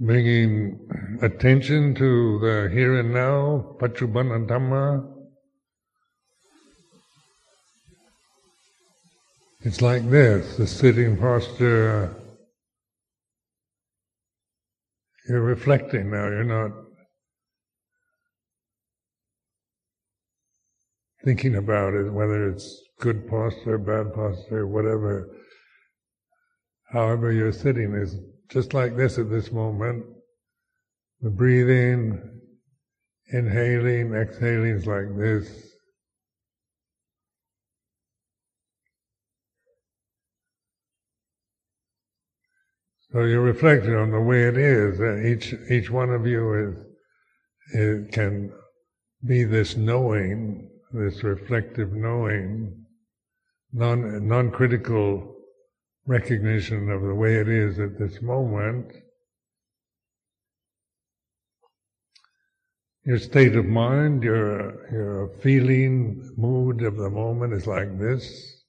bringing attention to the here and now, Pachuban Dhamma. It's like this, the sitting posture. You're reflecting now, you're not thinking about it, whether it's good posture, bad posture, whatever. However you're sitting is just like this at this moment. The breathing, inhaling, exhaling is like this. So you're reflecting on the way it is. That each each one of you is, it can be this knowing, this reflective knowing, non non critical recognition of the way it is at this moment, your state of mind, your, your feeling, mood of the moment is like this.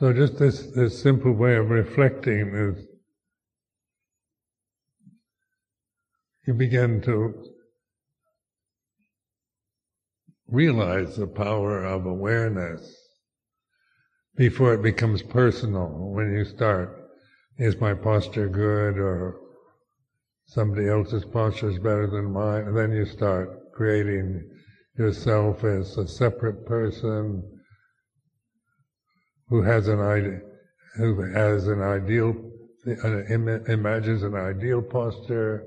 So just this, this simple way of reflecting is you begin to realize the power of awareness before it becomes personal. When you start, is my posture good or somebody else's posture is better than mine? And then you start creating yourself as a separate person who has an idea, who has an ideal, imagines an ideal posture.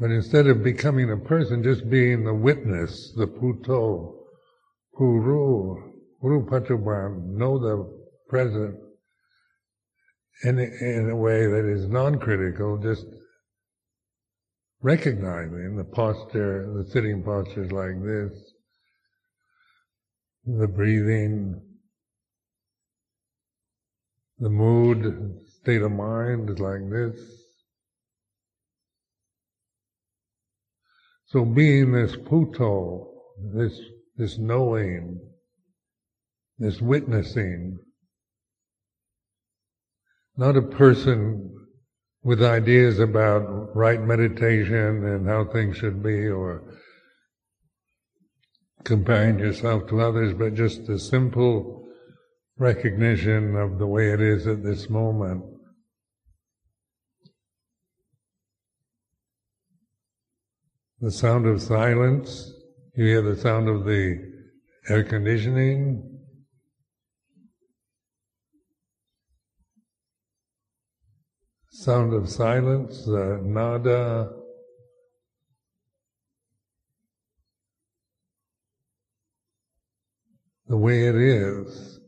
But instead of becoming a person, just being the witness, the Buddho, puru, pachuban, know the present in, in a way that is non-critical, just recognizing the posture, the sitting postures like this, the breathing, the mood, state of mind is like this. So being this Buddho, this, this knowing, this witnessing, not a person with ideas about right meditation and how things should be or comparing yourself to others, but just a simple recognition of the way it is at this moment. The sound of silence, you hear the sound of the air conditioning, sound of silence, the nada, the way it is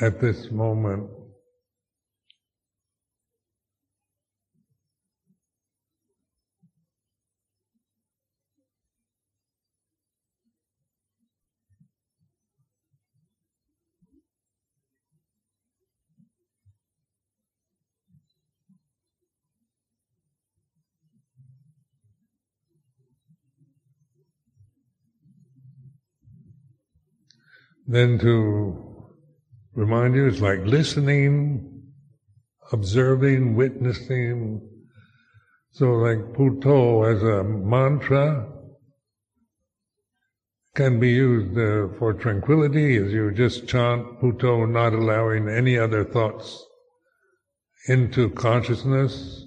at this moment. Then to remind you, it's like listening, observing, witnessing. So like Buddho as a mantra can be used uh, for tranquility as you just chant Buddho, not allowing any other thoughts into consciousness.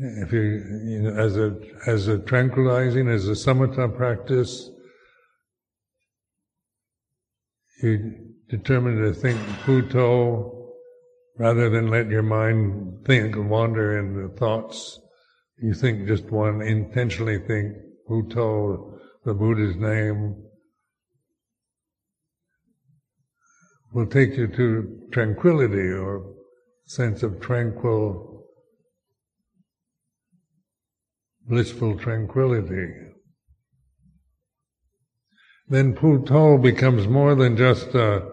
If you, you know, as a, as a tranquilizing, as a samatha practice, you determine to think Buddho rather than let your mind think and wander into thoughts. You think just one, intentionally think Buddho, the Buddha's name, will take you to tranquility or sense of tranquil, blissful tranquility then Buddho becomes more than just a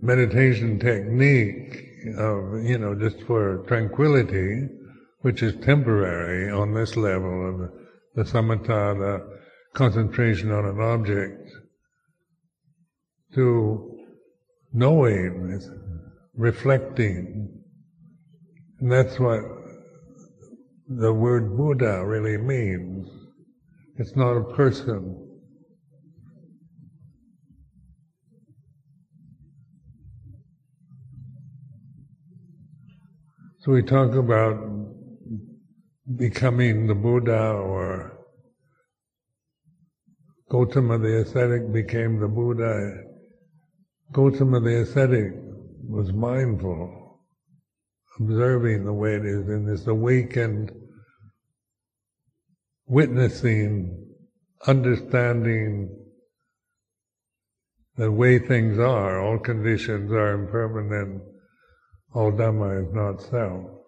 meditation technique of, you know, just for tranquility, which is temporary on this level of the, samatha, the concentration on an object, to knowing, reflecting. And that's what the word Buddha really means. It's not a person. So we talk about becoming the Buddha or Gautama the ascetic became the Buddha. Gautama the ascetic was mindful, observing the way it is in this awakened, witnessing, understanding the way things are, all conditions are impermanent all Dhamma is not self.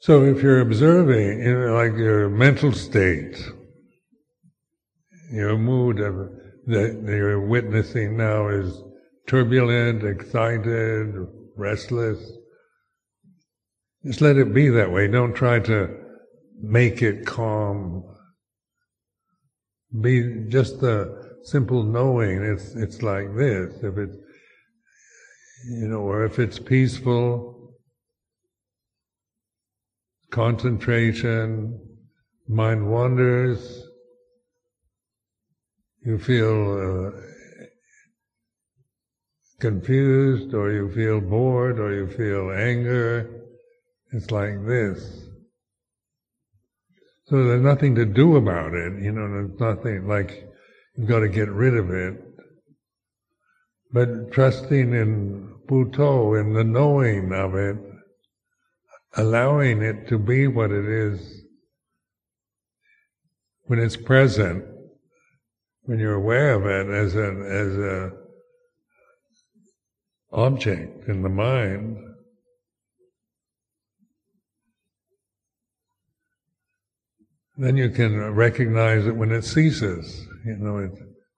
So if you're observing, you know, like your mental state, your mood that you're witnessing now is turbulent, excited, restless. Just let it be that way. Don't try to make it calm. Be just the simple knowing it's it's like this. If it's you know, or if it's peaceful, concentration, mind wanders, you feel uh, confused or you feel bored or you feel anger. It's like this. So there's nothing to do about it, you know, there's nothing like you've got to get rid of it. But trusting in Buddho, in the knowing of it, allowing it to be what it is when it's present, when you're aware of it as a as a object in the mind, then you can recognize it when it ceases. You know,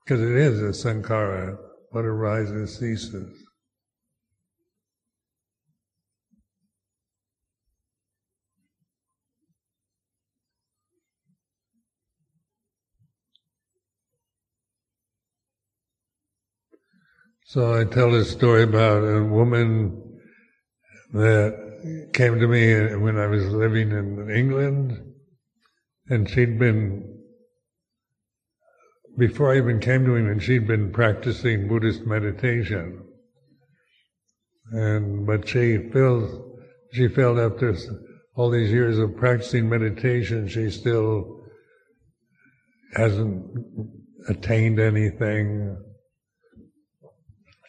because it, it is a sankhara. What arises ceases. So I tell this story about a woman that came to me when I was living in England, and she'd been, before I even came to England, she'd been practicing Buddhist meditation. And, but she feels, she felt after all these years of practicing meditation, she still hasn't attained anything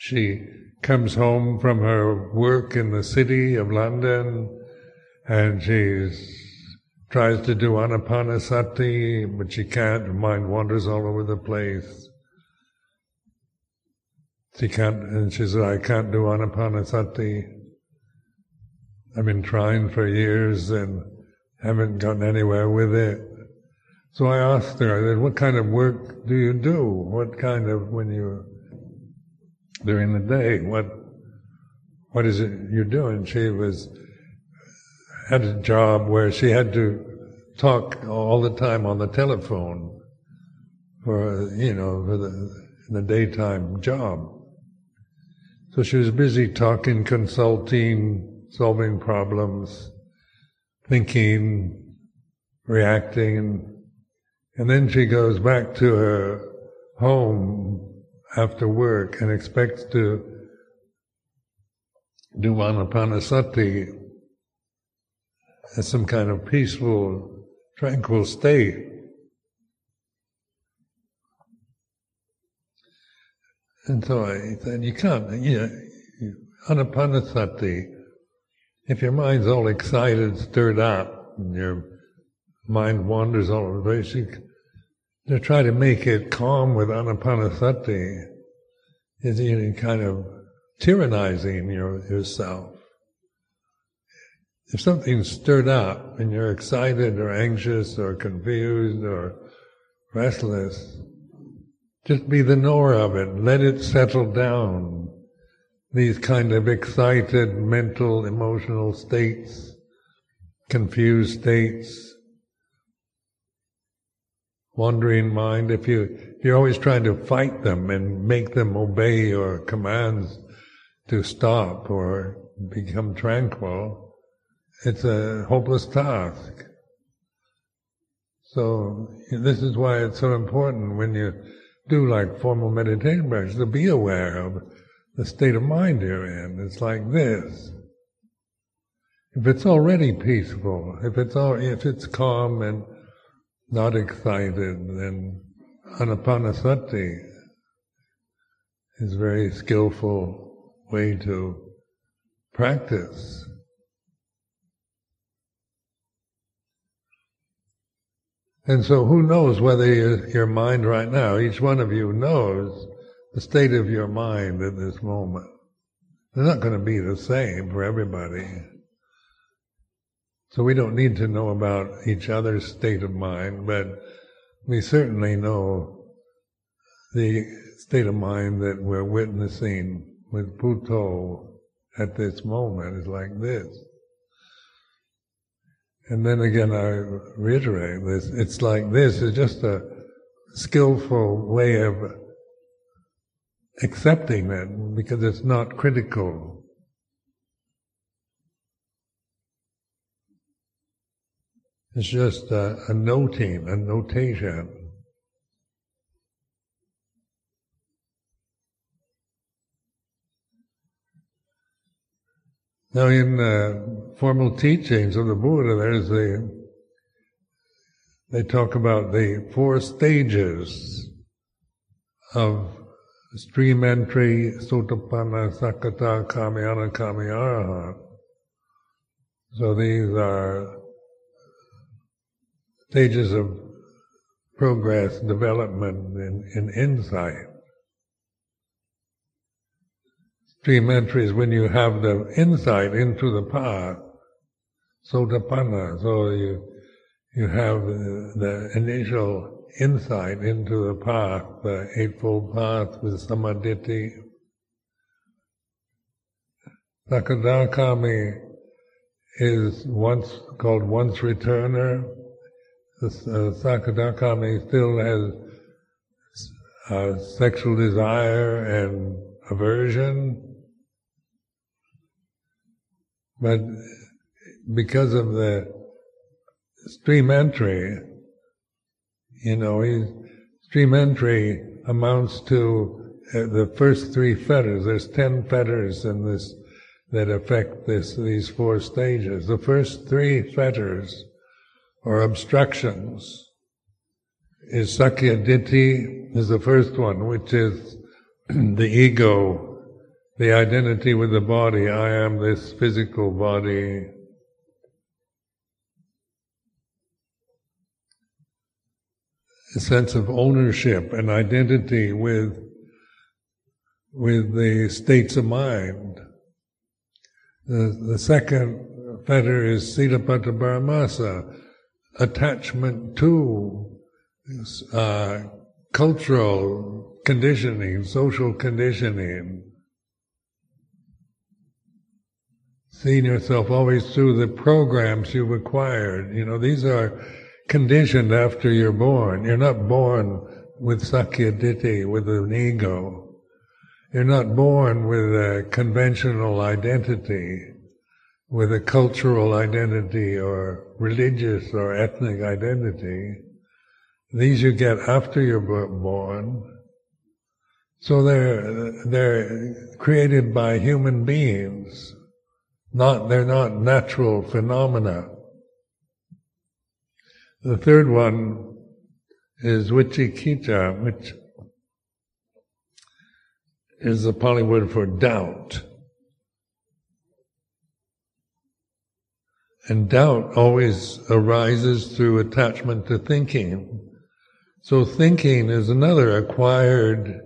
she comes home from her work in the city of London and she tries to do anapanasati, but she can't. Her mind wanders all over the place. She can't, and she said, I can't do anapanasati. I've been trying for years and haven't gotten anywhere with it. So I asked her, I said, what kind of work do you do? What kind of, when you during the day. What what is it you're doing? She was had a job where she had to talk all the time on the telephone for you know for the the daytime job. So she was busy talking, consulting, solving problems, thinking, reacting, and then she goes back to her home after work and expects to do anapanasati as some kind of peaceful, tranquil state. And so I said, you can't, you know, anapanasati, if your mind's all excited, stirred up, and your mind wanders all over the place, to try to make it calm with anapanasati is you kind of tyrannizing your, yourself. If something's stirred up and you're excited or anxious or confused or restless, just be the knower of it. Let it settle down. These kind of excited mental, emotional states, confused states, wandering mind. If you you're always trying to fight them and make them obey your commands to stop or become tranquil, it's a hopeless task. So this is why it's so important when you do like formal meditation practice to be aware of the state of mind you're in. It's like this. If it's already peaceful, if it's all, if it's calm and not excited, then anapanasati is a very skillful way to practice. And so who knows whether your mind right now, each one of you knows the state of your mind at this moment. They're not going to be the same for everybody. So we don't need to know about each other's state of mind, but we certainly know the state of mind that we're witnessing with Buddho at this moment is like this. And then again, I reiterate this, it's like this, it's just a skillful way of accepting it because it's not critical. It's just a, a noting, a notation. Now, in uh, formal teachings of the Buddha, there's the they talk about the four stages of stream entry, Sotapanna, Sakadagami, Anagami, Arahat. So these are stages of progress, development, and, and insight. Stream entry is when you have the insight into the path, sotapanna, so you you have the initial insight into the path, the Eightfold Path with Samadhi. Sakadagami is once called once returner. The uh, Sakadagami still has uh, sexual desire and aversion, but because of the stream entry, you know, stream entry amounts to uh, the first three fetters. There's ten fetters in this that affect this these four stages. The first three fetters or obstructions is Sakkaya Ditthi is the first one, which is the ego the identity with the body, I am this physical body. A sense of ownership and identity with, with the states of mind. The, the second fetter is Silabbata Paramasa, attachment to uh, cultural conditioning, social conditioning. seeing yourself always through the programs you've acquired. You know, these are conditioned after you're born. You're not born with Sakkaya Ditthi, with an ego. You're not born with a conventional identity, with a cultural identity or religious or ethnic identity. These you get after you're born. So they're, they're created by human beings not, they're not natural phenomena. The third one is vicikiccha, which is the Pali word for doubt. And doubt always arises through attachment to thinking. So thinking is another acquired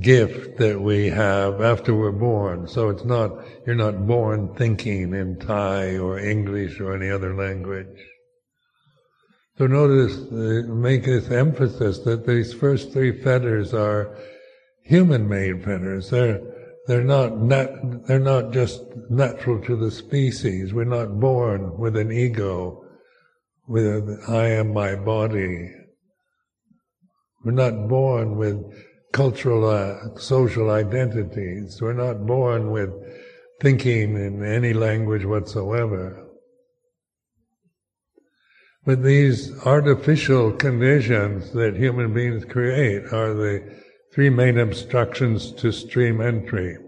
gift that we have after we're born. So it's not, you're not born thinking in Thai or English or any other language. So notice, uh, make this emphasis that these first three fetters are human-made fetters. They're, they're not nat- they're not just natural to the species. We're not born with an ego, with I am my body. We're not born with cultural, uh, social identities. We're not born with thinking in any language whatsoever. But these artificial conditions that human beings create are the three main obstructions to stream entry.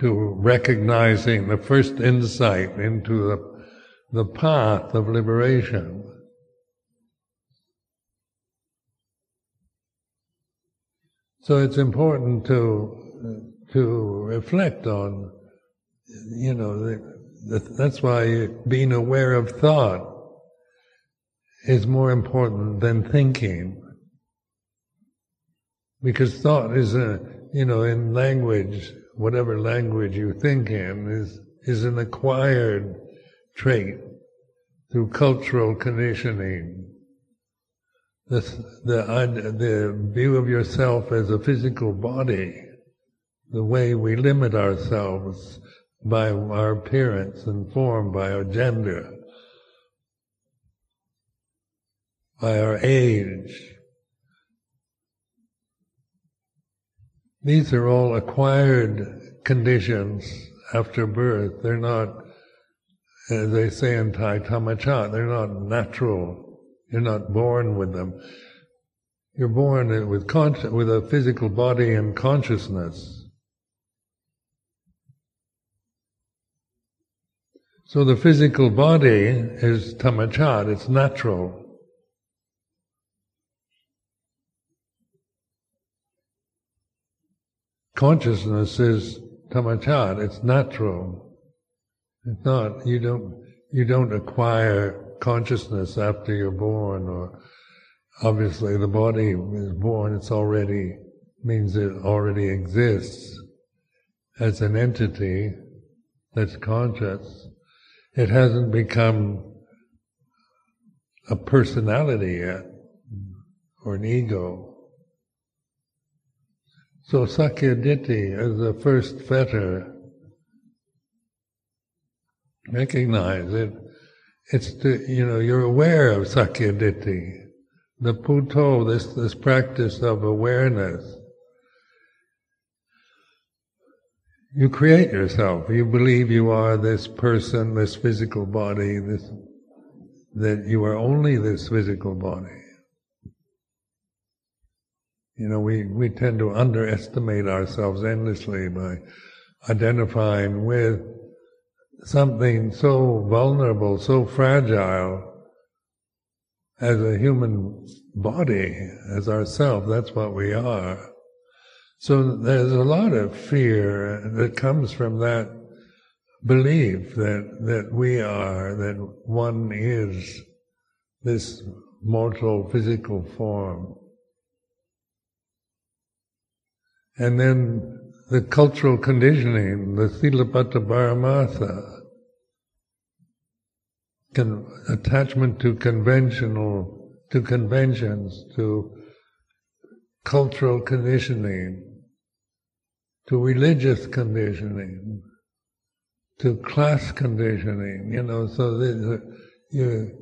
To recognizing the first insight into the, the path of liberation. So it's important to to reflect on, you know, the, that's why being aware of thought is more important than thinking. Because thought is a, you know, in language, whatever language you think in, is, is an acquired trait through cultural conditioning. The, the, the view of yourself as a physical body, the way we limit ourselves by our appearance and form, by our gender, by our age. These are all acquired conditions after birth. They're not, as they say in Thai, tamachat, they're not natural. You're not born with them. You're born with, con- with a physical body and consciousness. So the physical body is tamachat, it's natural. Consciousness is tamachat, it's natural. It's not, you don't, you don't acquire consciousness after you're born or obviously the body is born, it's already, means it already exists as an entity that's conscious. It hasn't become a personality yet, or an ego. So Sakkayaditthi as the first fetter, recognize it. It's to, you know, you're aware of Sakkayaditthi. The Buddho, this, this practice of awareness, You create yourself. You believe you are this person, this physical body, this, that you are only this physical body. You know, we, we tend to underestimate ourselves endlessly by identifying with something so vulnerable, so fragile as a human body, as ourself. That's what we are. So there's a lot of fear that comes from that belief that, that we are, that one is this mortal physical form. And then the cultural conditioning, the Silabbata Paramasa, con- attachment to conventional, to conventions, to cultural conditioning, to religious conditioning, to class conditioning, you know, so these are, you,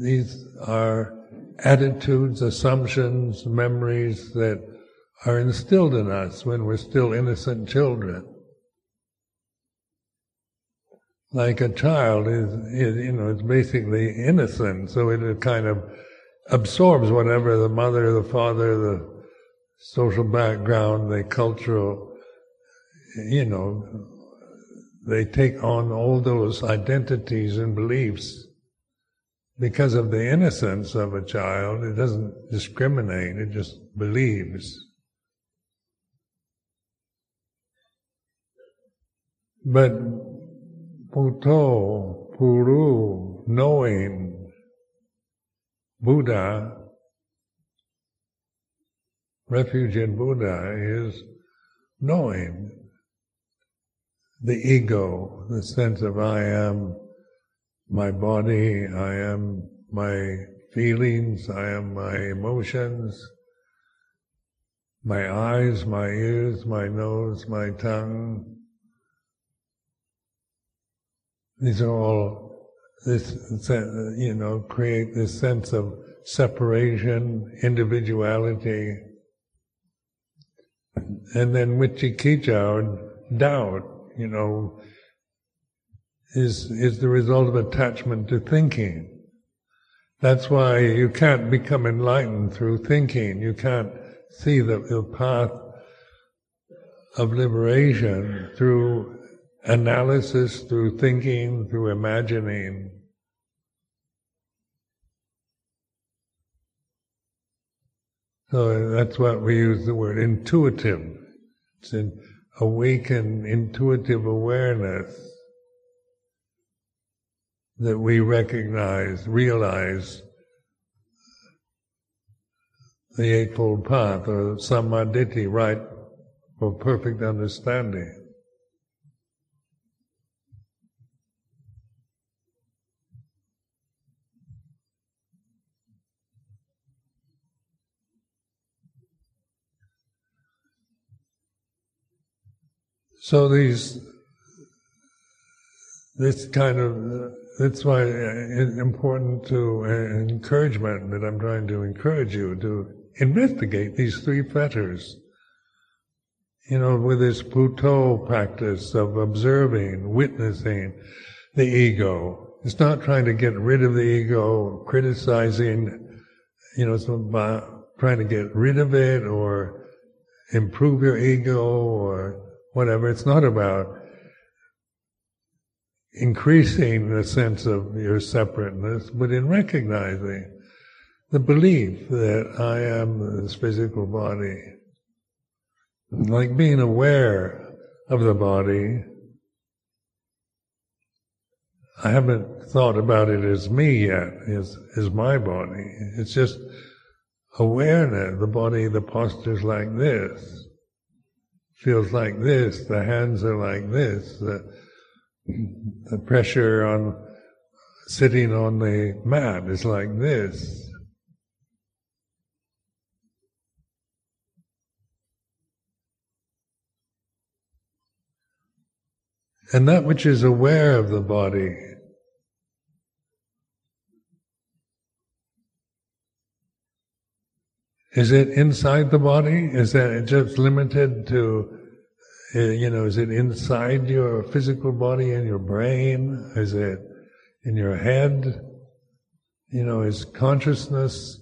these are attitudes, assumptions, memories that are instilled in us when we're still innocent children. Like a child is, is you know, it's basically innocent, so it kind of absorbs whatever the mother, the father, the social background, the cultural, you know, they take on all those identities and beliefs because of the innocence of a child. It doesn't discriminate, it just believes. But Buddho, puru, knowing, Buddha, refuge in Buddha is knowing the ego, the sense of I am my body, I am my feelings, I am my emotions, my eyes, my ears, my nose, my tongue. These are all this, you know, create this sense of separation, individuality, and then vicikicca, doubt, you know, is, is the result of attachment to thinking. That's why you can't become enlightened through thinking. You can't see the, the path of liberation through analysis, through thinking, through imagining. So that's what we use the word intuitive. It's an awakened intuitive awareness that we recognize, realize the Eightfold Path or Samadhi, right for perfect understanding. So these, this kind of, that's why it's important to uh, encouragement that I'm trying to encourage you to investigate these three fetters. You know, with this Buddho practice of observing, witnessing the ego. It's not trying to get rid of the ego, criticizing, you know, about trying to get rid of it or improve your ego or whatever. It's not about increasing the sense of your separateness, but in recognizing the belief that I am this physical body. Like being aware of the body. I haven't thought about it as me yet, as, as my body. It's just awareness. The body, the posture's like this feels like this, the hands are like this, the, the pressure on sitting on the mat is like this. And that which is aware of the body Is it inside the body? Is that just limited to, uh, you know, is it inside your physical body and your brain? Is it in your head? You know, is consciousness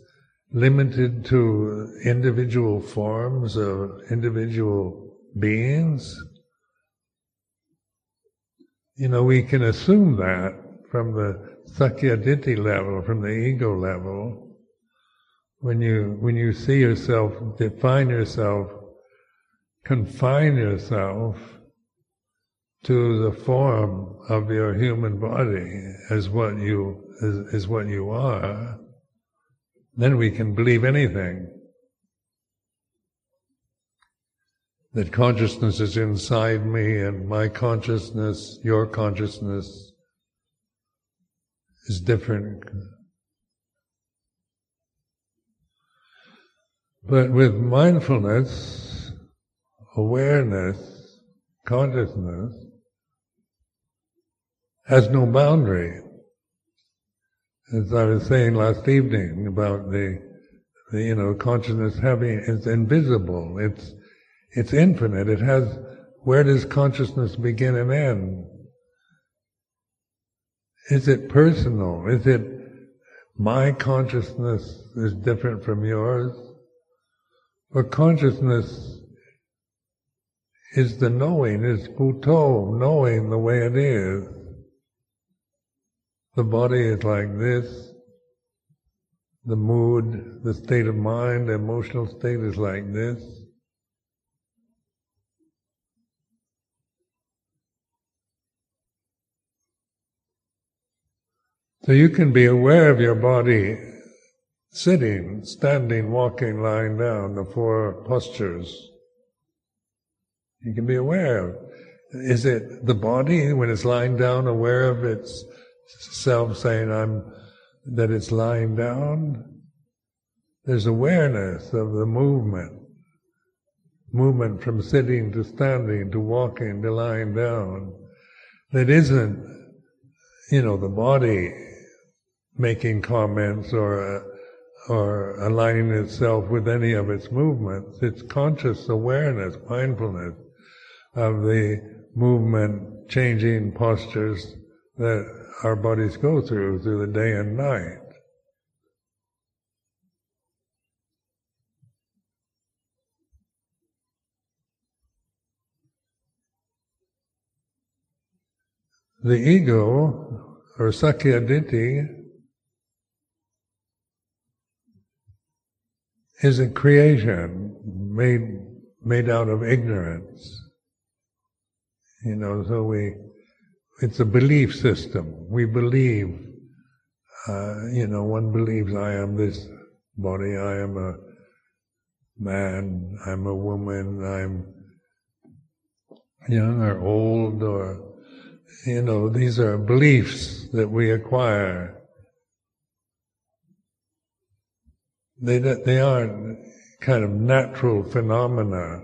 limited to individual forms of individual beings? You know, we can assume that from the Sakkayaditthi level, from the ego level, when you when you see yourself, define yourself, confine yourself to the form of your human body as what you as, as what you are, then we can believe anything. That consciousness is inside me and my consciousness, your consciousness is different But with mindfulness, awareness, consciousness, has no boundary. As I was saying last evening about the, the you know, consciousness having, it's invisible, it's, it's infinite, it has, where does consciousness begin and end? Is it personal? Is it my consciousness is different from yours? But consciousness is the knowing, is Buddho, knowing the way it is. The body is like this. The mood, the state of mind, the emotional state is like this. So you can be aware of your body sitting, standing, walking, lying down, the four postures. You can be aware of. Is it the body when it's lying down, aware of its self saying I'm that it's lying down? There's awareness of the movement. Movement from sitting to standing to walking to lying down. That isn't, you know, the body making comments or uh, or aligning itself with any of its movements. It's conscious awareness, mindfulness of the movement, changing postures that our bodies go through through the day and night. The ego, or Sakkayaditthi, is a creation made made out of ignorance. You know, so we it's a belief system. We believe, uh, you know, one believes I am this body, I am a man, I'm a woman, I'm young or old, or you know, these are beliefs that we acquire They, they aren't kind of natural phenomena,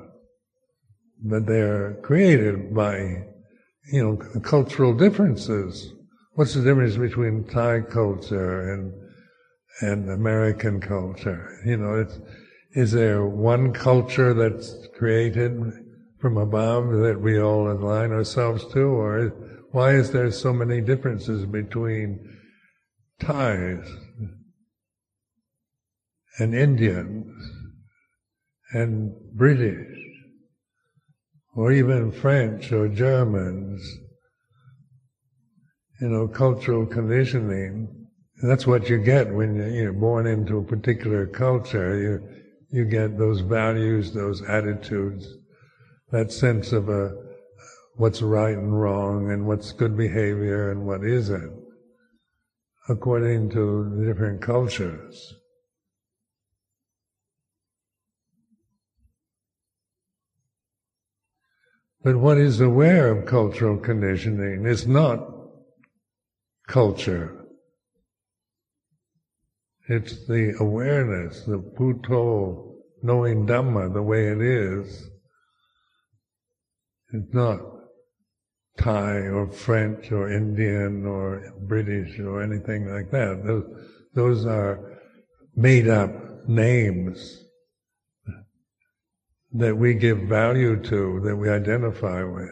but they're created by, you know, cultural differences. What's the difference between Thai culture and and American culture? You know, it's, is there one culture that's created from above that we all align ourselves to, or why is there so many differences between Thais and Indians and British or even French or Germans, you know, cultural conditioning. That's what you get when you're born into a particular culture. You, you get those values, those attitudes, that sense of a, what's right and wrong and what's good behavior and what isn't, according to different cultures. But what is aware of cultural conditioning is not culture. It's the awareness, the Buddho, knowing Dhamma the way it is. It's not Thai or French or Indian or British or anything like that. Those, those are made up names that we give value to, that we identify with.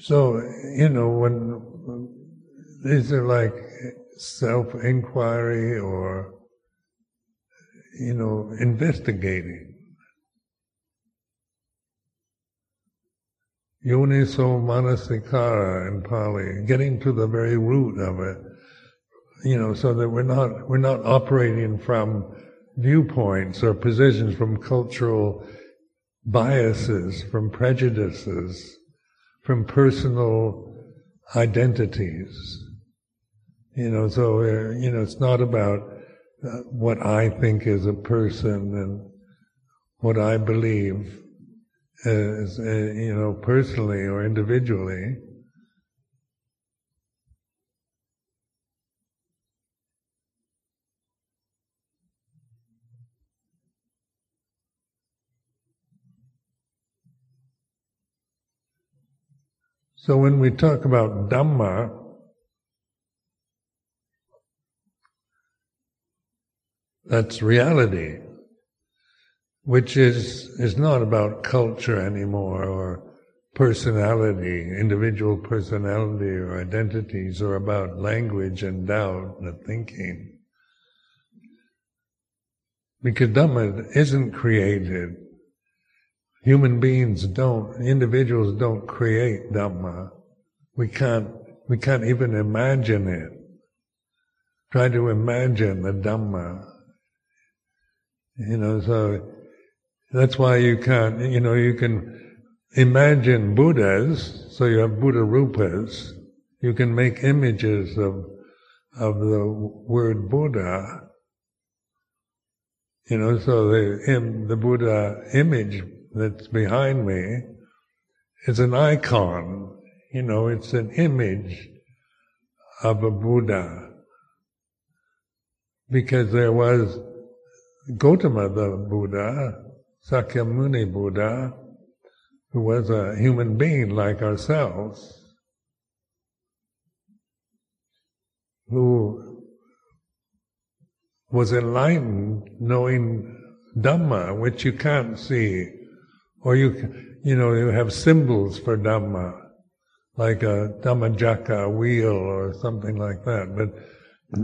So, you know, when these are like self inquiry or, you know, investigating. Yoniso manasikara in Pali, getting to the very root of it, you know, so that we're not, we're not operating from viewpoints or positions from cultural biases, from prejudices, from personal identities. You know, so, uh, you know, it's not about uh, what I think is a person and what I believe as, uh, you know, personally or individually. So when we talk about Dhamma, That's reality, which is, is not about culture anymore or personality, individual personality or identities, or about language and doubt and thinking. Because Dhamma isn't created. Human beings don't, individuals don't create Dhamma. we can't, we can't even imagine it. Try to imagine the Dhamma. You know, so that's why you can't, you know, you can imagine Buddhas, so you have Buddha rupas, you can make images of, of the word Buddha, you know, so the, the Buddha image that's behind me is an icon, you know, it's an image of a Buddha. Because there was Gotama the Buddha, Sakyamuni Buddha, who was a human being like ourselves, who was enlightened knowing Dhamma, which you can't see, or you, you know, you have symbols for Dhamma, like a Dhammacakka wheel or something like that, but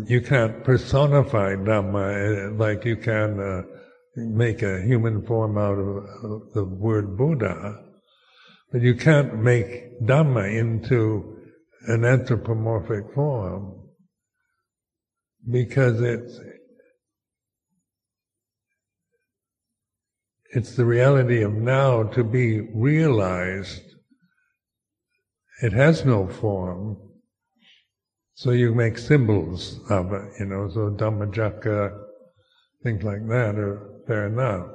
you can't personify Dhamma eh, like you can uh, make a human form out of the word Buddha. But you can't make Dhamma into an anthropomorphic form because it's it's the reality of now to be realized. It has no form, so you make symbols of it, you know, so Dhammacakka, things like that are fair enough.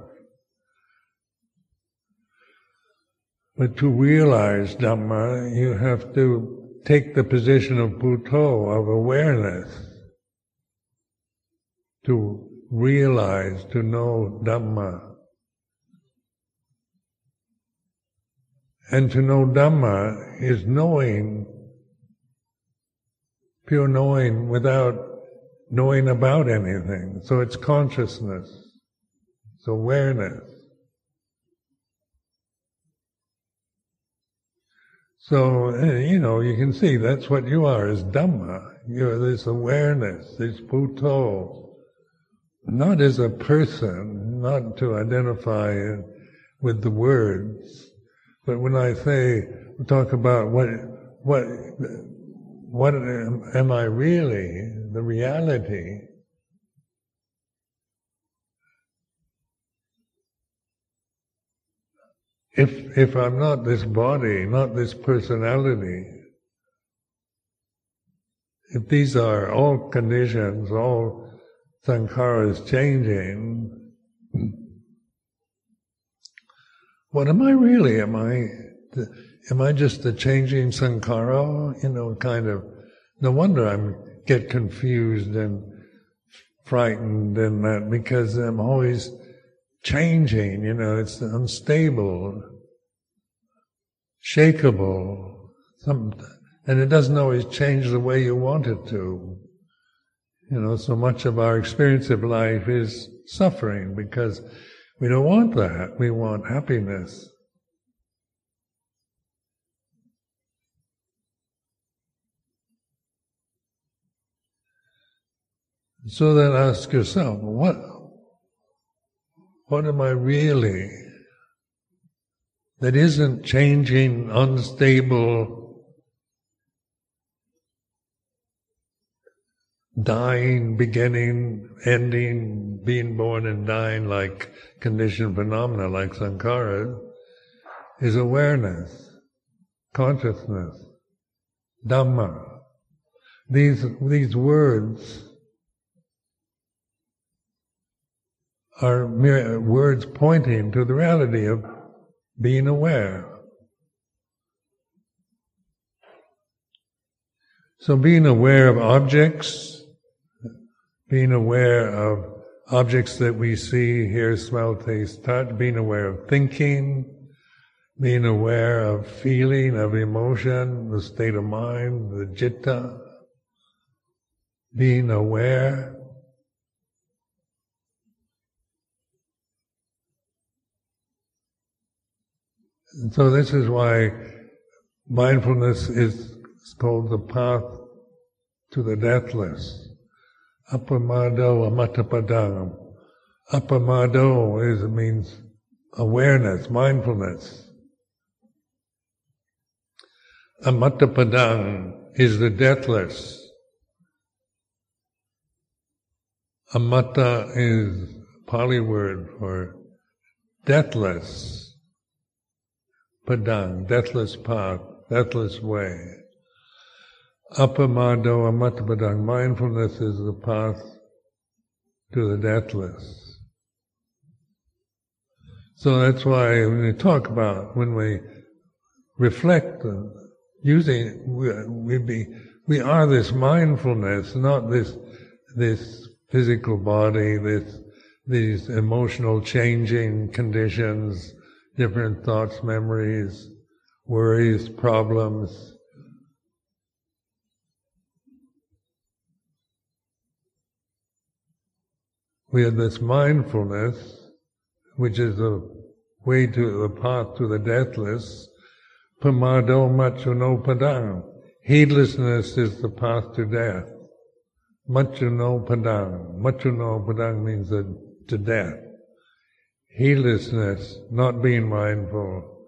But to realize Dhamma, you have to take the position of Buddho, of awareness, to realize, to know Dhamma. And to know Dhamma is knowing, pure knowing without knowing about anything. So it's consciousness, it's awareness. So, eh, you know, you can see that's what you are, is Dhamma. You're this awareness, this Buddho. Not as a person, not to identify with the words, but when I say, talk about what, what, what am I really, the reality, if if I'm not this body, not this personality, if these are all conditions, all sankharas changing, what am I really? Am I am I just a changing sankhara? You know, kind of. No wonder I get confused and frightened and that because I'm always changing, you know, it's unstable, shakable, some, and it doesn't always change the way you want it to. You know, so much of our experience of life is suffering because we don't want that. We want happiness. So then ask yourself, what, what am I really? That isn't changing, unstable, dying, beginning, ending, being born and dying like conditioned phenomena like sankhara is awareness, consciousness, Dhamma. These, these words are mere words pointing to the reality of being aware. So being aware of objects, being aware of objects that we see, hear, smell, taste, touch, being aware of thinking, being aware of feeling, of emotion, the state of mind, the citta, being aware And so this is why mindfulness is called the path to the deathless. Appamado amattapadam. Appamado is means awareness, mindfulness. Amatapadang is the deathless. Amata is Pali word for deathless. Padang, deathless path, deathless way. Apamado amatapadang, mindfulness is the path to the deathless. So that's why when we talk about, when we reflect, using, we, we be, we are this mindfulness, not this, this physical body, this, these emotional changing conditions, different thoughts, memories, worries, problems. We have this mindfulness, which is the way to the path to the deathless. Pamado machuno padang. Heedlessness is the path to death. Machuno padang. Machuno padang means that to death. Heedlessness, not being mindful.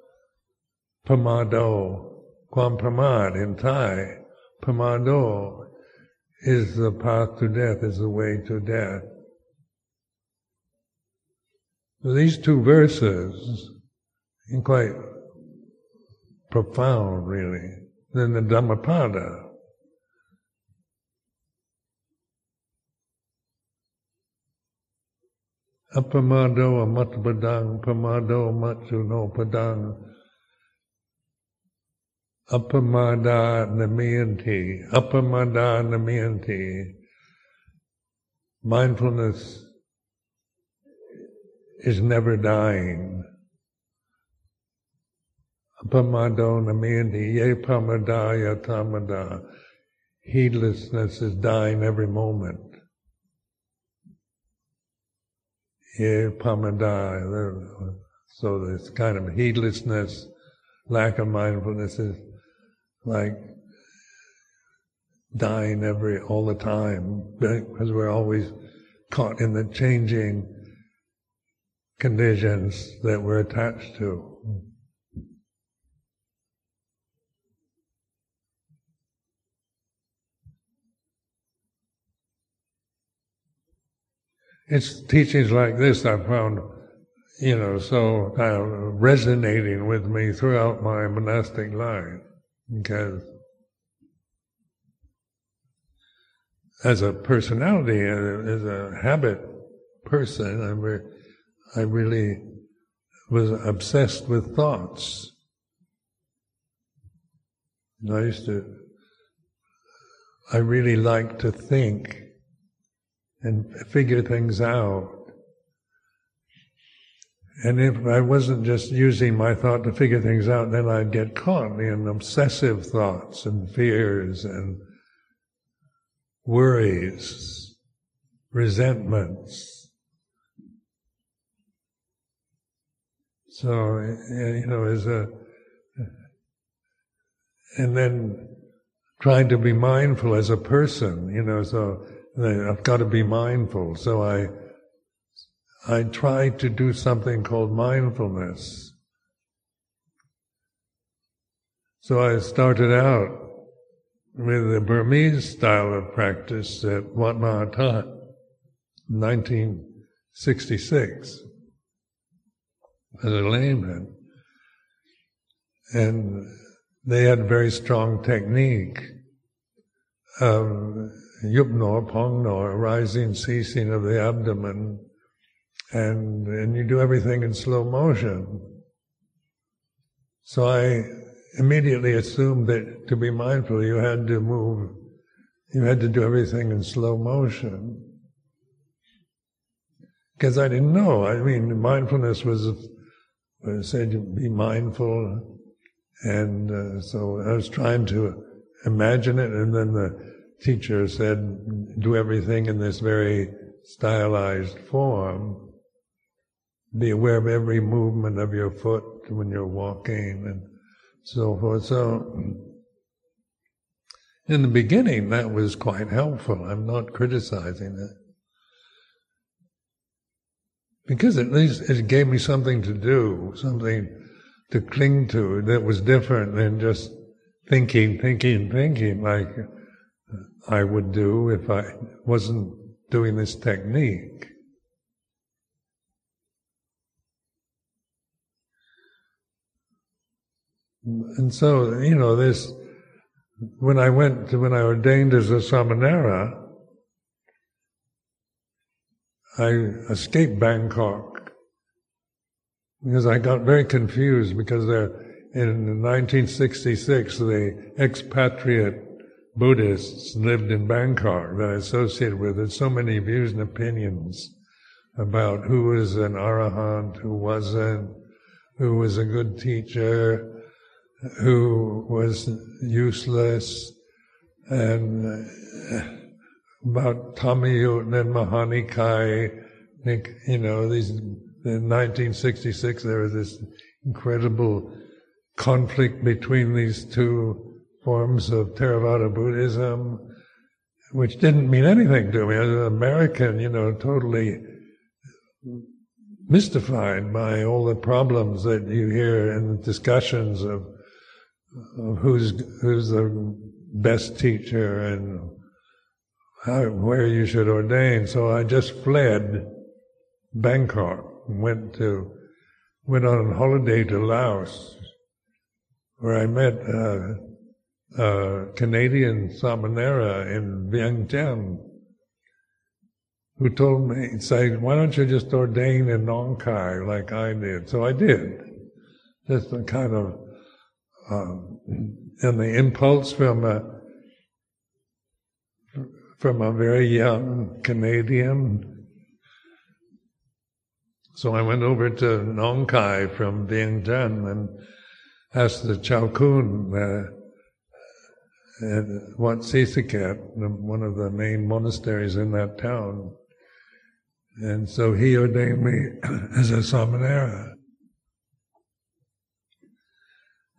Pamado, kwam pramad in Thai. Pamado is the path to death, is the way to death. These two verses are quite profound, really, than the Dhammapada. Apamado amatpadang, pamado matsuno padang, apamada namayanti, apamada namayanti. Mindfulness is never dying. Apamado namiyandi ye pamadaya tamada. Heedlessness is dying every moment. Ye pamadaya. So this kind of heedlessness, lack of mindfulness is like dying every all the time because we're always caught in the changing conditions that we're attached to. It's teachings like this I found, you know, so kind of resonating with me throughout my monastic life because as a personality, as a habit person, I'm I really was obsessed with thoughts. And I used to, I really liked to think and figure things out. And if I wasn't just using my thought to figure things out, then I'd get caught in obsessive thoughts and fears and worries, resentments. So, you know, as a, and then trying to be mindful as a person, you know, so I've got to be mindful. So I, I try to do something called mindfulness. So I started out with the Burmese style of practice at Wat Mahathat, 1966 as a layman. And they had very strong technique of yupno, pongno, rising, ceasing of the abdomen, and, and you do everything in slow motion. So I immediately assumed that to be mindful you had to move, you had to do everything in slow motion. Because I didn't know. I mean, mindfulness was it said be mindful, and uh, so I was trying to imagine it, and then the teacher said, do everything in this very stylized form. Be aware of every movement of your foot when you're walking and so forth. So, in the beginning, that was quite helpful. I'm not criticizing it because at least it gave me something to do, something to cling to that was different than just thinking, thinking, thinking like I would do if I wasn't doing this technique. And so, you know, this, when I went to, when I ordained as a samanera, I escaped Bangkok because I got very confused because there, in 1966, the expatriate Buddhists lived in Bangkok that I associated with. There's so many views and opinions about who was an arahant, who wasn't, who was a good teacher, who was useless, and uh, about Thammayut and Mahanikai. You know, these in 1966 there was this incredible conflict between these two forms of Theravada Buddhism, which didn't mean anything to me. As an American, you know, totally mystified by all the problems that you hear in the discussions of of who's who's the best teacher and how, where you should ordain. So I just fled Bangkok, went to went on holiday to Laos, where I met a, a Canadian Samanera in Vientiane, who told me, said, "Why don't you just ordain in Nong Khai like I did?" So I did, just a kind of um, and the impulse from a from a very young Canadian. So I went over to Nong Khai from Vientiane and asked the Chao Kun uh, at Wat Sisakhet, one of the main monasteries in that town. And so he ordained me as a samanera.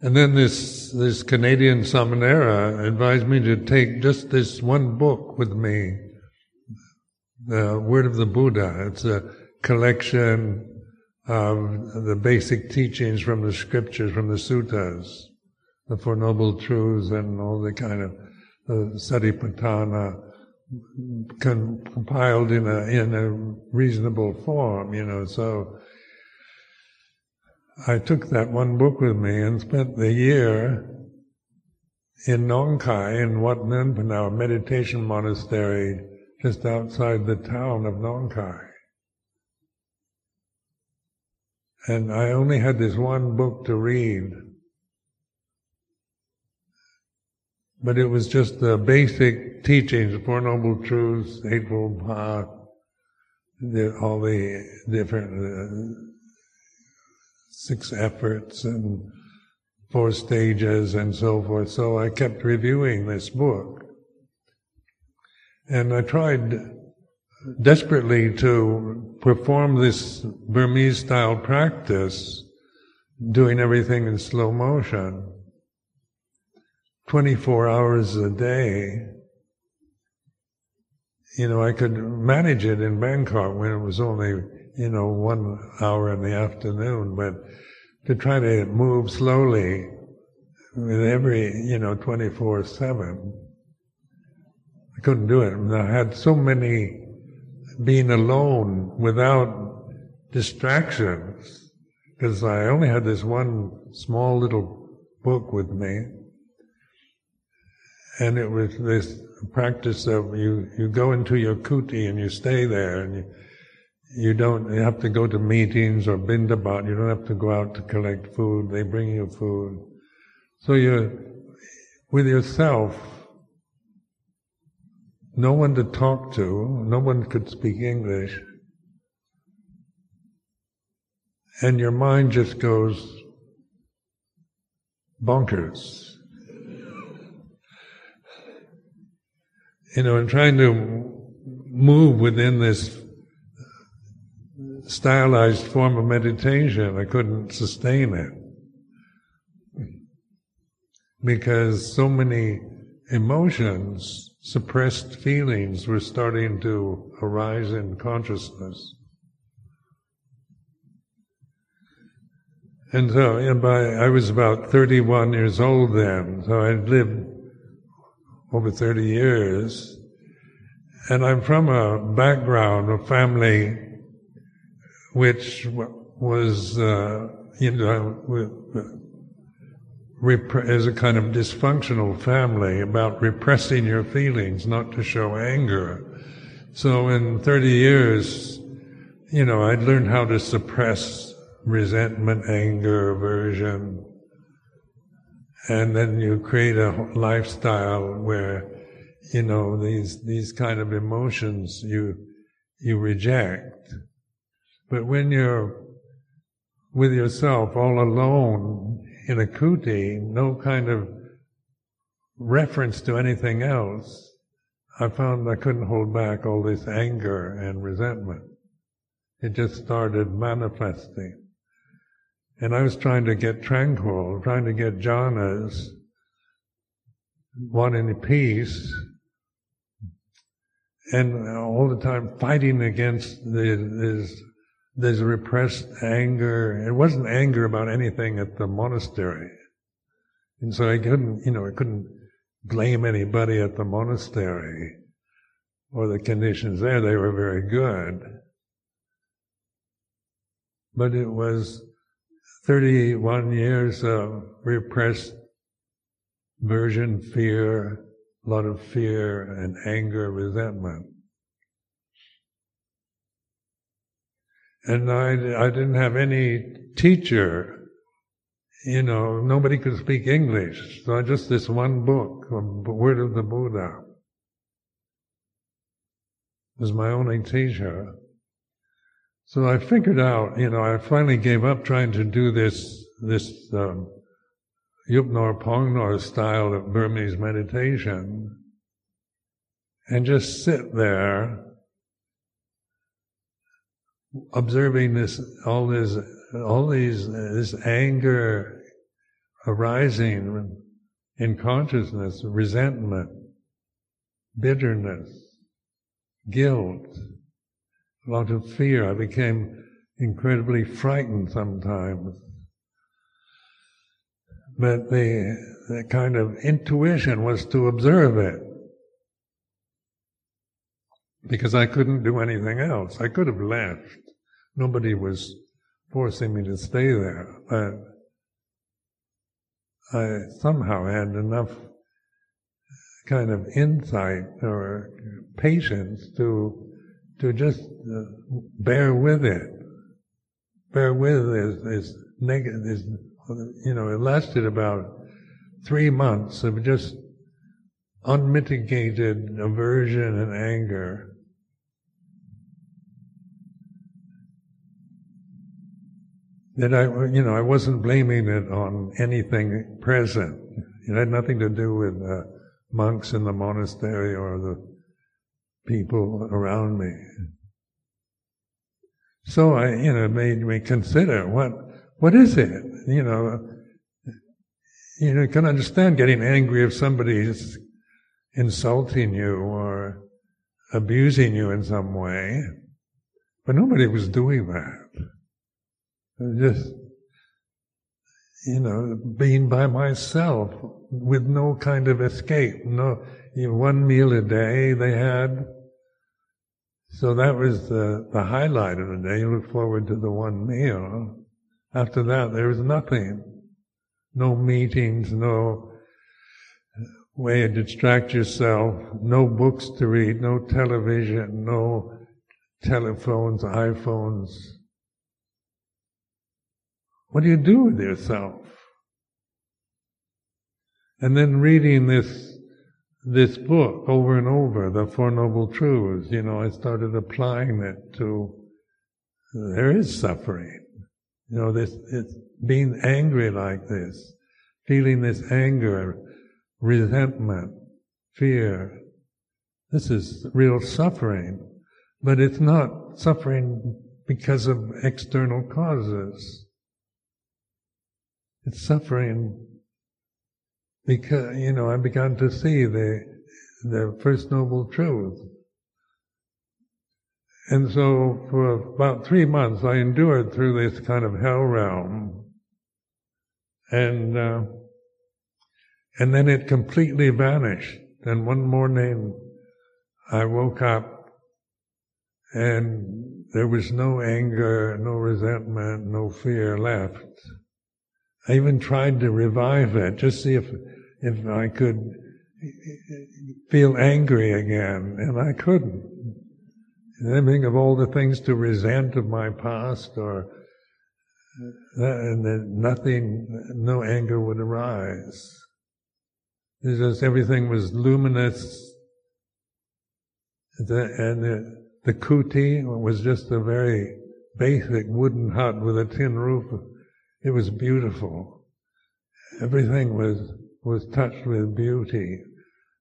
And then this, this Canadian Samanera advised me to take just this one book with me, the Word of the Buddha. It's a collection of the basic teachings from the scriptures, from the suttas, the Four Noble Truths and all the kind of uh, the Satipatthana compiled in a, in a reasonable form, you know, so I took that one book with me and spent the year in Nong Khai in Wat Nun Panau, a meditation monastery just outside the town of Nong Khai. And I only had this one book to read. But it was just the basic teachings, the Four Noble Truths, Eightfold Path, all the different uh, six efforts and four stages and so forth. So I kept reviewing this book. And I tried desperately to perform this Burmese style practice, doing everything in slow motion, 24 hours a day. You know, I could manage it in Bangkok when it was only you know, one hour in the afternoon, but to try to move slowly with every, you know, 24 7. I couldn't do it. I had so many being alone without distractions because I only had this one small little book with me. And it was this practice of you, you go into your kuti and you stay there and you, you don't you have to go to meetings or bindabat. You don't have to go out to collect food. They bring you food. So you're with yourself. No one to talk to. No one could speak English. And your mind just goes bonkers. You know, and trying to move within this stylized form of meditation. I couldn't sustain it because so many emotions, suppressed feelings were starting to arise in consciousness. And so, and by, I was about 31 years old then, so I'd lived over 30 years. And I'm from a background, a family which was, uh, you know, as a kind of dysfunctional family about repressing your feelings, not to show anger. So in 30 years, you know, I'd learned how to suppress resentment, anger, aversion. And then you create a lifestyle where, you know, these, these kind of emotions you, you reject. But when you're with yourself all alone in a kuti, no kind of reference to anything else, I found I couldn't hold back all this anger and resentment. It just started manifesting. And I was trying to get tranquil, trying to get jhanas, wanting peace, and all the time fighting against this there's repressed anger. It wasn't anger about anything at the monastery. And so I couldn't, you know, I couldn't blame anybody at the monastery or the conditions there. They were very good. But it was 31 years of repressed aversion, fear, a lot of fear and anger, resentment. and I, I didn't have any teacher. You know, nobody could speak English, so just this one book, um, the Word of the Buddha, was my only teacher. So I figured out, you know, I finally gave up trying to do this this um, Yupnor Pongnor style of Burmese meditation, and just sit there observing this, all this, all these, this anger arising in consciousness, resentment, bitterness, guilt, a lot of fear. I became incredibly frightened sometimes. But the, the kind of intuition was to observe it because I couldn't do anything else. I could have left. Nobody was forcing me to stay there, but I somehow had enough kind of insight or patience to to just uh, bear with it. Bear with this, negative, this, you know, it lasted about three months of just unmitigated aversion and anger. that I, you know, I wasn't blaming it on anything present. It had nothing to do with the monks in the monastery or the people around me. So I, you know, made me consider what, what is it? You know, you know, can understand getting angry if somebody's insulting you or abusing you in some way, but nobody was doing that just you know being by myself with no kind of escape no you know, one meal a day they had so that was the, the highlight of the day. You look forward to the one meal. After that there was nothing. No meetings no way to distract yourself no books to read no television no telephones iphones. What do you do with yourself? And then reading this this book over and over, the Four Noble Truths, you know, I started applying it to there is suffering. You know, this it's being angry like this, feeling this anger, resentment, fear. This is real suffering. But it's not suffering because of external causes. It's suffering because, you know, I began to see the, the First Noble Truth. And so for about three months I endured through this kind of hell realm and uh, and then it completely vanished. And one morning, I woke up, and there was no anger, no resentment, no fear left. I even tried to revive it, just see if if I could feel angry again, and I couldn't. And think of all the things to resent of my past, or uh, and then nothing, no anger would arise. It's just everything was luminous, and the, the kuti was just a very basic wooden hut with a tin roof. It was beautiful. Everything was was touched with beauty.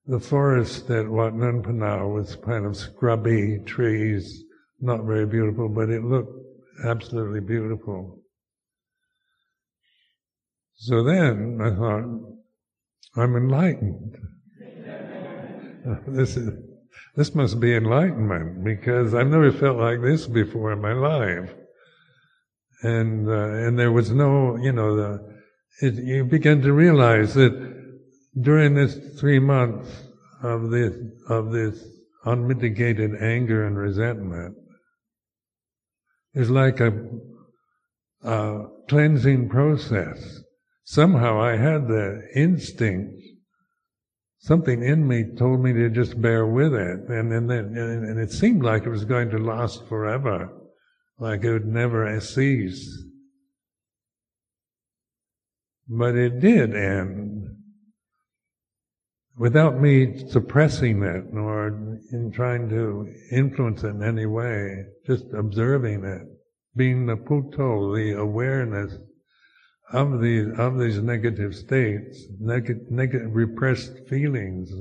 The forest at Wat Panaw was kind of scrubby trees, not very beautiful, but it looked absolutely beautiful. So then I thought, I'm enlightened. this is this must be enlightenment because I've never felt like this before in my life. And uh, and there was no, you know, the it, you begin to realize that during this three months of this of this unmitigated anger and resentment, is like a, a cleansing process. Somehow I had the instinct. Something in me told me to just bear with it, and and then and it seemed like it was going to last forever, like it would never cease. But it did end without me suppressing it nor in trying to influence it in any way, just observing it, being the Buddho, the awareness of these of these negative states, negative, negative repressed feelings.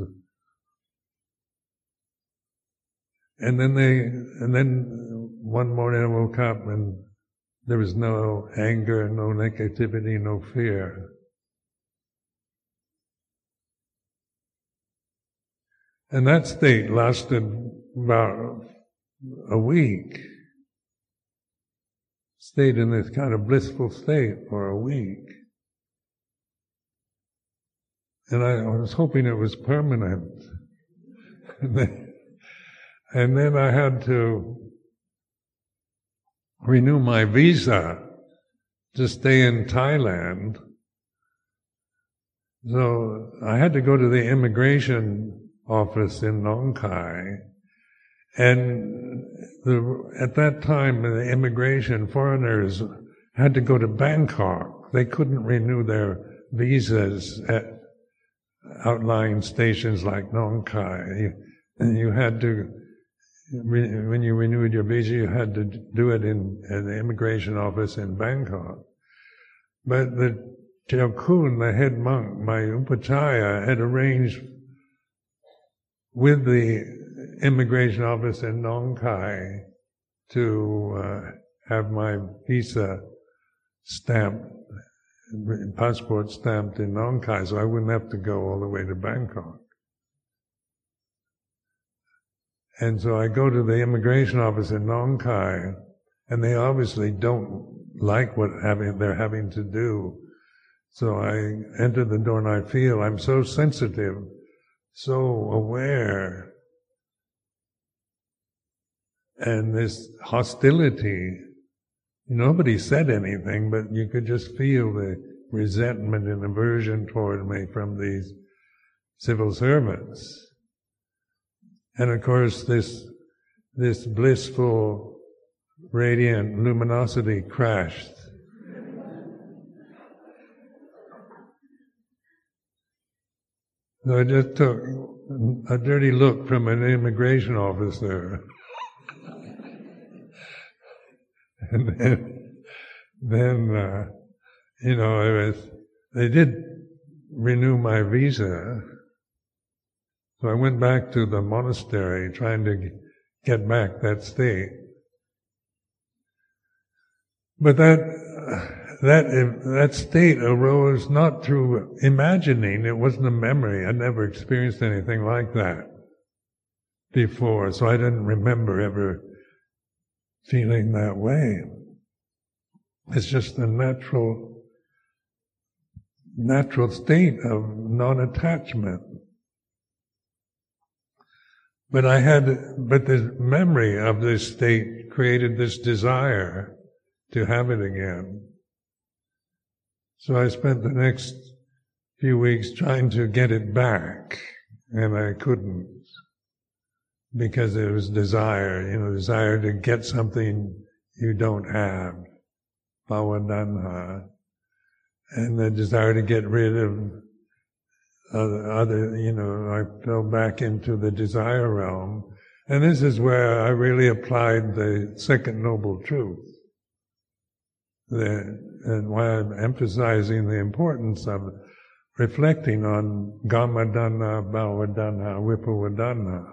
And then they, and then one morning I woke up and there was no anger, no negativity, no fear. And that state lasted about a week. Stayed in this kind of blissful state for a week. And I, was hoping it was permanent. and, then, and then I had to renew my visa to stay in Thailand. So I had to go to the immigration office in Nong Khai. And the, at that time, the immigration foreigners had to go to Bangkok. They couldn't renew their visas at outlying stations like Nong Khai. And you had to, when you renewed your visa, you had to do it in, in the immigration office in Bangkok. But the Chao Kun, the head monk, my upachaya, had arranged with the immigration office in Nong Khai to uh, have my visa stamped, passport stamped in Nong Khai, so I wouldn't have to go all the way to Bangkok. And so I go to the immigration office in Nong Khai, and they obviously don't like what having, they're having to do. So I enter the door and I feel I'm so sensitive so aware. And this hostility, nobody said anything, but you could just feel the resentment and aversion toward me from these civil servants. And of course, this, this blissful, radiant luminosity crashed So I just took a dirty look from an immigration officer. and then, then uh, you know, was, they did renew my visa. So I went back to the monastery trying to get back that state. But that, that uh, that state uh, arose not through imagining. It wasn't a memory. I never experienced anything like that before, so I didn't remember ever feeling that way. It's just a natural natural state of non-attachment. But I had, but the memory of this state created this desire to have it again. So I spent the next few weeks trying to get it back, and I couldn't because it was desire, you know, desire to get something you don't have, bhavatanha, and the desire to get rid of other, other, you know, I fell back into the desire realm. And this is where I really applied the second noble truth. The, and why I'm emphasizing the importance of reflecting on Kamatanha, Bhavatanha, Vibhavatanha.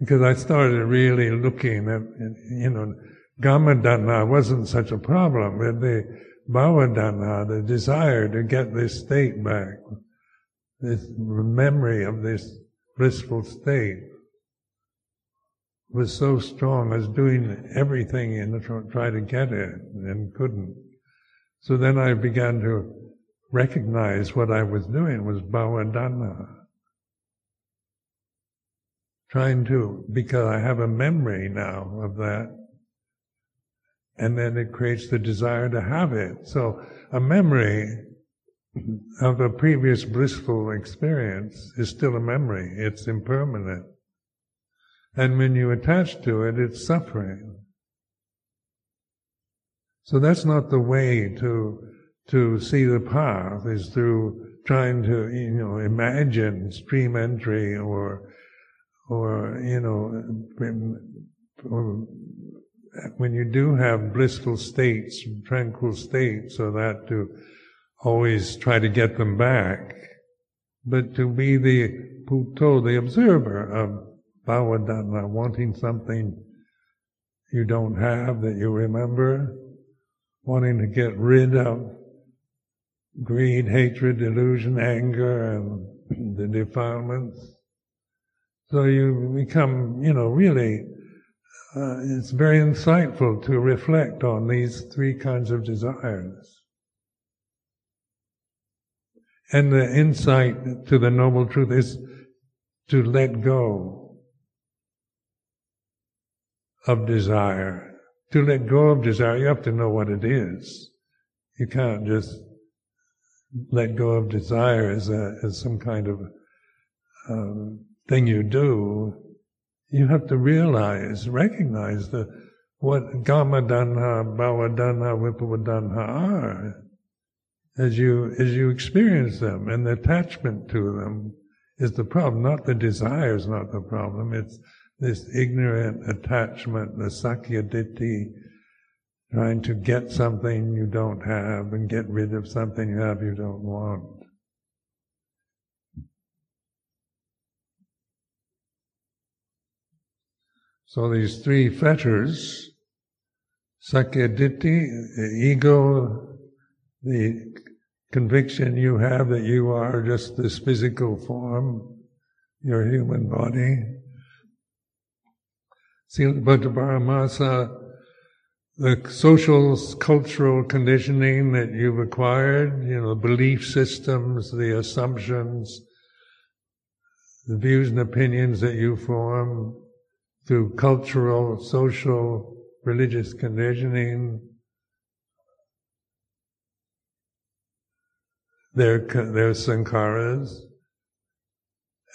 Because I started really looking at, you know, Kamatanha wasn't such a problem, but the Bhavatanha, the desire to get this state back, this memory of this blissful state, was so strong. I was doing everything in to try to get it and couldn't. So then I began to recognize what I was doing was bhavatanha. Trying to, because I have a memory now of that, and then it creates the desire to have it. So a memory of a previous blissful experience is still a memory. It's impermanent. And when you attach to it, it's suffering. So that's not the way to to see the path is through trying to you know imagine stream entry or or you know or when you do have blissful states, tranquil states, so that to always try to get them back, but to be the Buddho, the observer of bhavatanha, wanting something you don't have that you remember, wanting to get rid of greed, hatred, delusion, anger, and the defilements. So you become, you know, really, uh, it's very insightful to reflect on these three kinds of desires. And the insight to the Noble Truth is to let go of desire. To let go of desire, you have to know what it is. You can't just let go of desire as, a, as some kind of um, thing you do. You have to realize, recognize the what Kamatanha, Bhavatanha, Vibhavatanha are as you as you experience them, and the attachment to them is the problem. Not the desire is not the problem. It's this ignorant attachment, the sakkaya ditthi, trying to get something you don't have and get rid of something you have you don't want. So these three fetters, sakkayaditthi, the ego, the conviction you have that you are just this physical form, your human body. Silabbata the social, cultural conditioning that you've acquired, you know, belief systems, the assumptions, the views and opinions that you form through cultural, social, religious conditioning, They're, they're sankharas.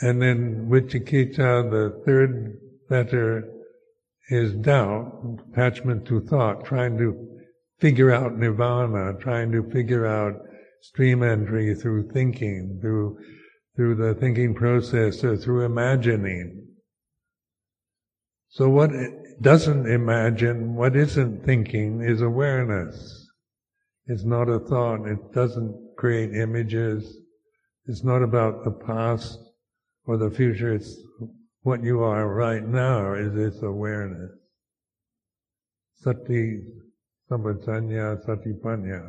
And then vicikiccha, the third fetter, is doubt, attachment to thought, trying to figure out nirvana, trying to figure out stream entry through thinking, through through the thinking process or through imagining. So what doesn't imagine, what isn't thinking is awareness. It's not a thought. It doesn't create images. It's not about the past or the future. It's what you are right now is this awareness. Sati, sampajanya, satipanya.